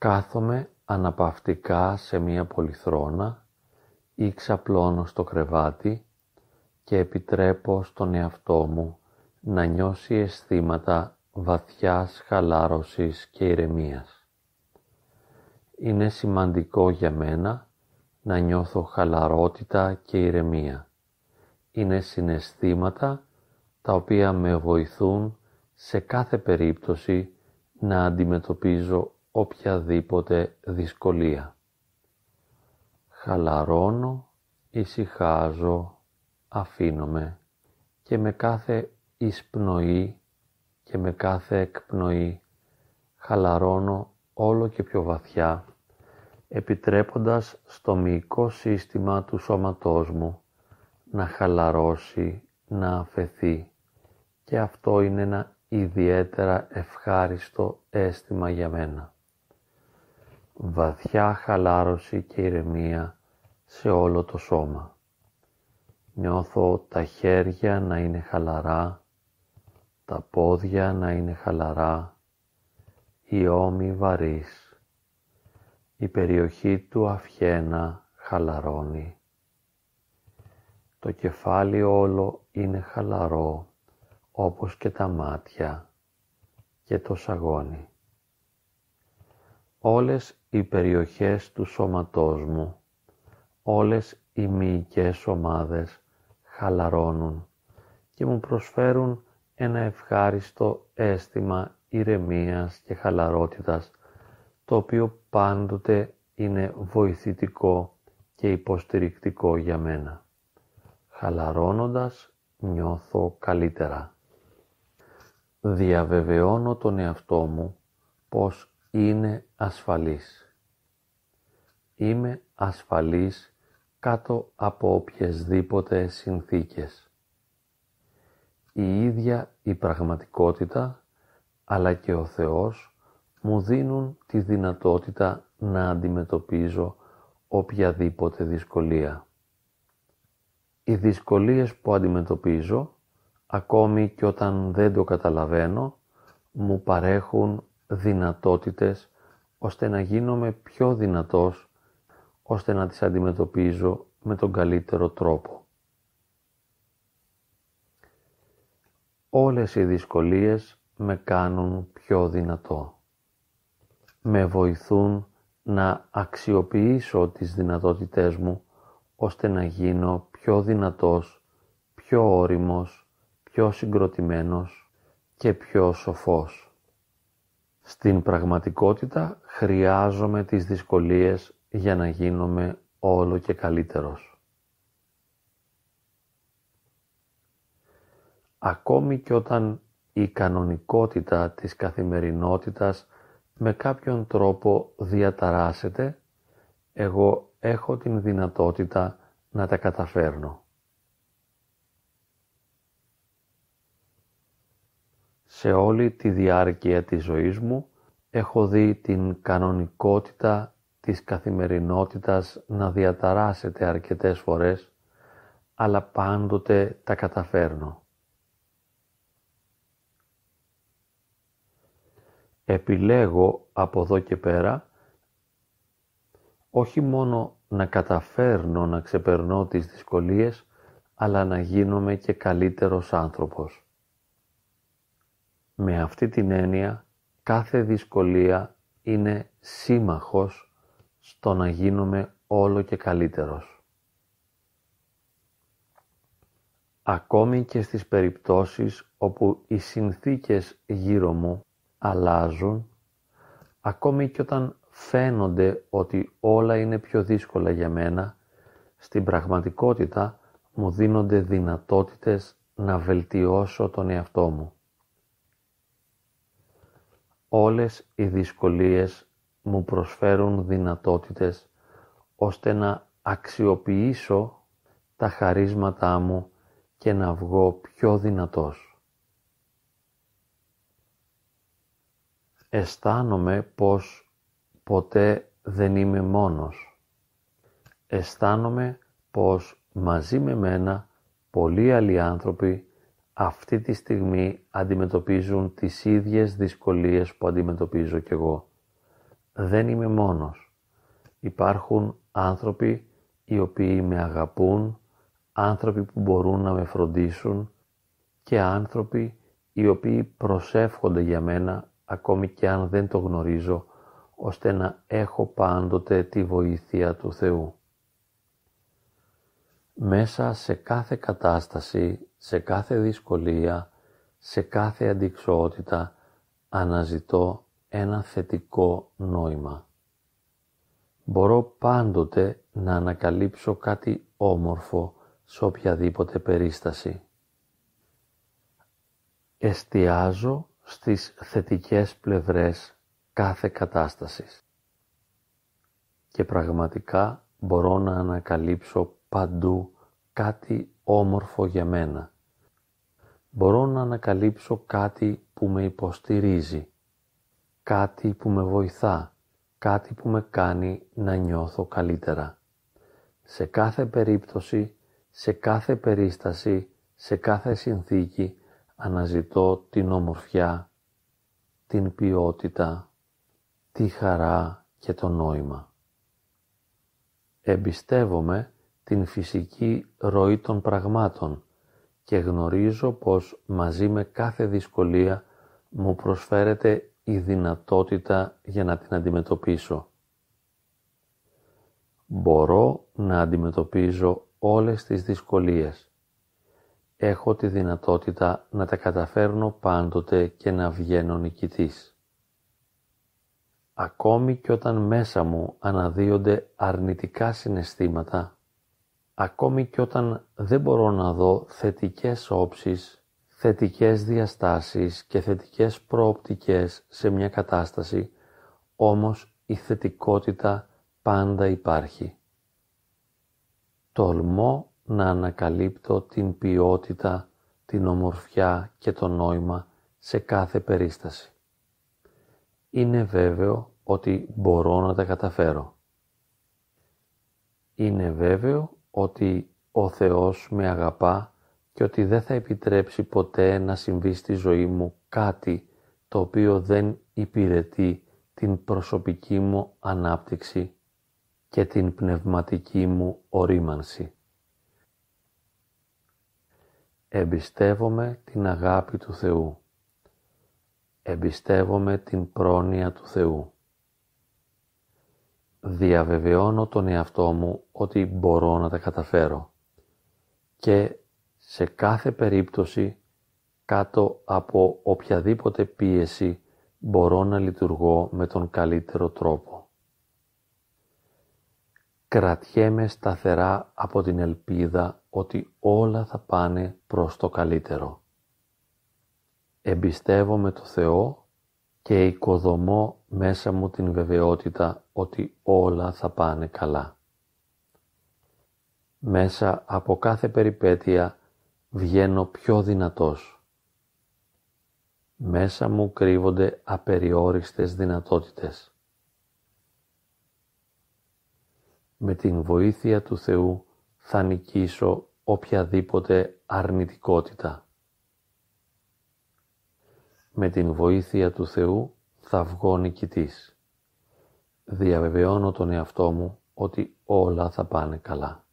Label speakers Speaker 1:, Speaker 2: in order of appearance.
Speaker 1: Κάθομαι αναπαυτικά σε μία πολυθρόνα ή ξαπλώνω στο κρεβάτι και επιτρέπω στον εαυτό μου να νιώσει αισθήματα βαθιάς χαλάρωσης και ηρεμίας. Είναι σημαντικό για μένα να νιώθω χαλαρότητα και ηρεμία. Είναι συναισθήματα τα οποία με βοηθούν σε κάθε περίπτωση να αντιμετωπίζω οποιαδήποτε δυσκολία. Χαλαρώνω, ησυχάζω, αφήνομαι και με κάθε εισπνοή και με κάθε εκπνοή χαλαρώνω όλο και πιο βαθιά επιτρέποντας στο μυϊκό σύστημα του σώματός μου να χαλαρώσει, να αφαιθεί και αυτό είναι ένα ιδιαίτερα ευχάριστο αίσθημα για μένα. Βαθιά χαλάρωση και ηρεμία σε όλο το σώμα. Νιώθω τα χέρια να είναι χαλαρά, τα πόδια να είναι χαλαρά, η ώμη βαρύς, η περιοχή του αυχένα χαλαρώνει. Το κεφάλι όλο είναι χαλαρό, όπως και τα μάτια και το σαγόνι. Όλες οι περιοχές του σώματός μου, όλες οι μυϊκές ομάδες χαλαρώνουν και μου προσφέρουν ένα ευχάριστο αίσθημα ηρεμίας και χαλαρότητας, το οποίο πάντοτε είναι βοηθητικό και υποστηρικτικό για μένα. Χαλαρώνοντας νιώθω καλύτερα. Διαβεβαιώνω τον εαυτό μου πως είναι ασφαλής. Είμαι ασφαλής κάτω από οποιασδήποτε συνθήκες. Η ίδια η πραγματικότητα αλλά και ο Θεός μου δίνουν τη δυνατότητα να αντιμετωπίζω οποιαδήποτε δυσκολία. Οι δυσκολίες που αντιμετωπίζω, ακόμη και όταν δεν το καταλαβαίνω, μου παρέχουν δυνατότητες ώστε να γίνομαι πιο δυνατός, ώστε να τις αντιμετωπίζω με τον καλύτερο τρόπο. Όλες οι δυσκολίες με κάνουν πιο δυνατό. Με βοηθούν να αξιοποιήσω τις δυνατότητές μου ώστε να γίνω πιο δυνατός, πιο όριμος, πιο συγκροτημένος και πιο σοφός. Στην πραγματικότητα χρειάζομαι τις δυσκολίες για να γίνομαι όλο και καλύτερος. Ακόμη και όταν η κανονικότητα της καθημερινότητας με κάποιον τρόπο διαταράσσεται, εγώ έχω την δυνατότητα να τα καταφέρνω. Σε όλη τη διάρκεια της ζωής μου έχω δει την κανονικότητα της καθημερινότητας να διαταράσσεται αρκετές φορές, αλλά πάντοτε τα καταφέρνω. Επιλέγω από εδώ και πέρα όχι μόνο να καταφέρνω να ξεπερνώ τις δυσκολίες, αλλά να γίνομαι και καλύτερος άνθρωπος. Με αυτή την έννοια, κάθε δυσκολία είναι σύμμαχος στο να γίνομαι όλο και καλύτερος. Ακόμη και στις περιπτώσεις όπου οι συνθήκες γύρω μου αλλάζουν, ακόμη και όταν φαίνονται ότι όλα είναι πιο δύσκολα για μένα, στην πραγματικότητα μου δίνονται δυνατότητες να βελτιώσω τον εαυτό μου. Όλες οι δυσκολίες μου προσφέρουν δυνατότητες ώστε να αξιοποιήσω τα χαρίσματά μου και να βγω πιο δυνατός. Αισθάνομαι πως ποτέ δεν είμαι μόνος. Αισθάνομαι πως μαζί με μένα πολλοί άλλοι άνθρωποι αυτή τη στιγμή αντιμετωπίζουν τις ίδιες δυσκολίες που αντιμετωπίζω κι εγώ. δεν είμαι μόνος. Υπάρχουν άνθρωποι οι οποίοι με αγαπούν, άνθρωποι που μπορούν να με φροντίσουν και άνθρωποι οι οποίοι προσεύχονται για μένα ακόμη και αν δεν το γνωρίζω, ώστε να έχω πάντοτε τη βοήθεια του Θεού. Μέσα σε κάθε κατάσταση, σε κάθε δυσκολία, σε κάθε αντικσότητα αναζητώ ένα θετικό νόημα. Μπορώ πάντοτε να ανακαλύψω κάτι όμορφο σε οποιαδήποτε περίσταση. Εστιάζω στις θετικές πλευρές κάθε κατάστασης. Και πραγματικά μπορώ να ανακαλύψω παντού κάτι όμορφο για μένα. Μπορώ να ανακαλύψω κάτι που με υποστηρίζει, κάτι που με βοηθά, κάτι που με κάνει να νιώθω καλύτερα. Σε κάθε περίπτωση, σε κάθε περίσταση, σε κάθε συνθήκη αναζητώ την ομορφιά, την ποιότητα, τη χαρά και το νόημα. Εμπιστεύομαι την φυσική ροή των πραγμάτων και γνωρίζω πως μαζί με κάθε δυσκολία μου προσφέρεται η δυνατότητα για να την αντιμετωπίσω. Μπορώ να αντιμετωπίζω όλες τις δυσκολίες έχω τη δυνατότητα να τα καταφέρνω πάντοτε και να βγαίνω νικητής. Ακόμη και όταν μέσα μου αναδύονται αρνητικά συναισθήματα, ακόμη και όταν δεν μπορώ να δω θετικές όψεις, θετικές διαστάσεις και θετικές προοπτικές σε μια κατάσταση, όμως η θετικότητα πάντα υπάρχει. Τολμώ να ανακαλύπτω την ποιότητα, την ομορφιά και το νόημα σε κάθε περίσταση. Είναι βέβαιο ότι μπορώ να τα καταφέρω. Είναι βέβαιο ότι ο Θεός με αγαπά και ότι δεν θα επιτρέψει ποτέ να συμβεί στη ζωή μου κάτι το οποίο δεν υπηρετεί την προσωπική μου ανάπτυξη και την πνευματική μου ορίμανση. Εμπιστεύομαι την αγάπη του Θεού. Εμπιστεύομαι την πρόνοια του Θεού. Διαβεβαιώνω τον εαυτό μου ότι μπορώ να τα καταφέρω και σε κάθε περίπτωση κάτω από οποιαδήποτε πίεση μπορώ να λειτουργώ με τον καλύτερο τρόπο. Κρατιέμαι σταθερά από την ελπίδα ότι όλα θα πάνε προς το καλύτερο. Εμπιστεύομαι το Θεό και οικοδομώ μέσα μου την βεβαιότητα ότι όλα θα πάνε καλά. Μέσα από κάθε περιπέτεια βγαίνω πιο δυνατός. Μέσα μου κρύβονται απεριόριστες δυνατότητες. Με την βοήθεια του Θεού θα νικήσω οποιαδήποτε αρνητικότητα. Με την βοήθεια του Θεού θα βγω νικητής. Διαβεβαιώνω τον εαυτό μου ότι όλα θα πάνε καλά.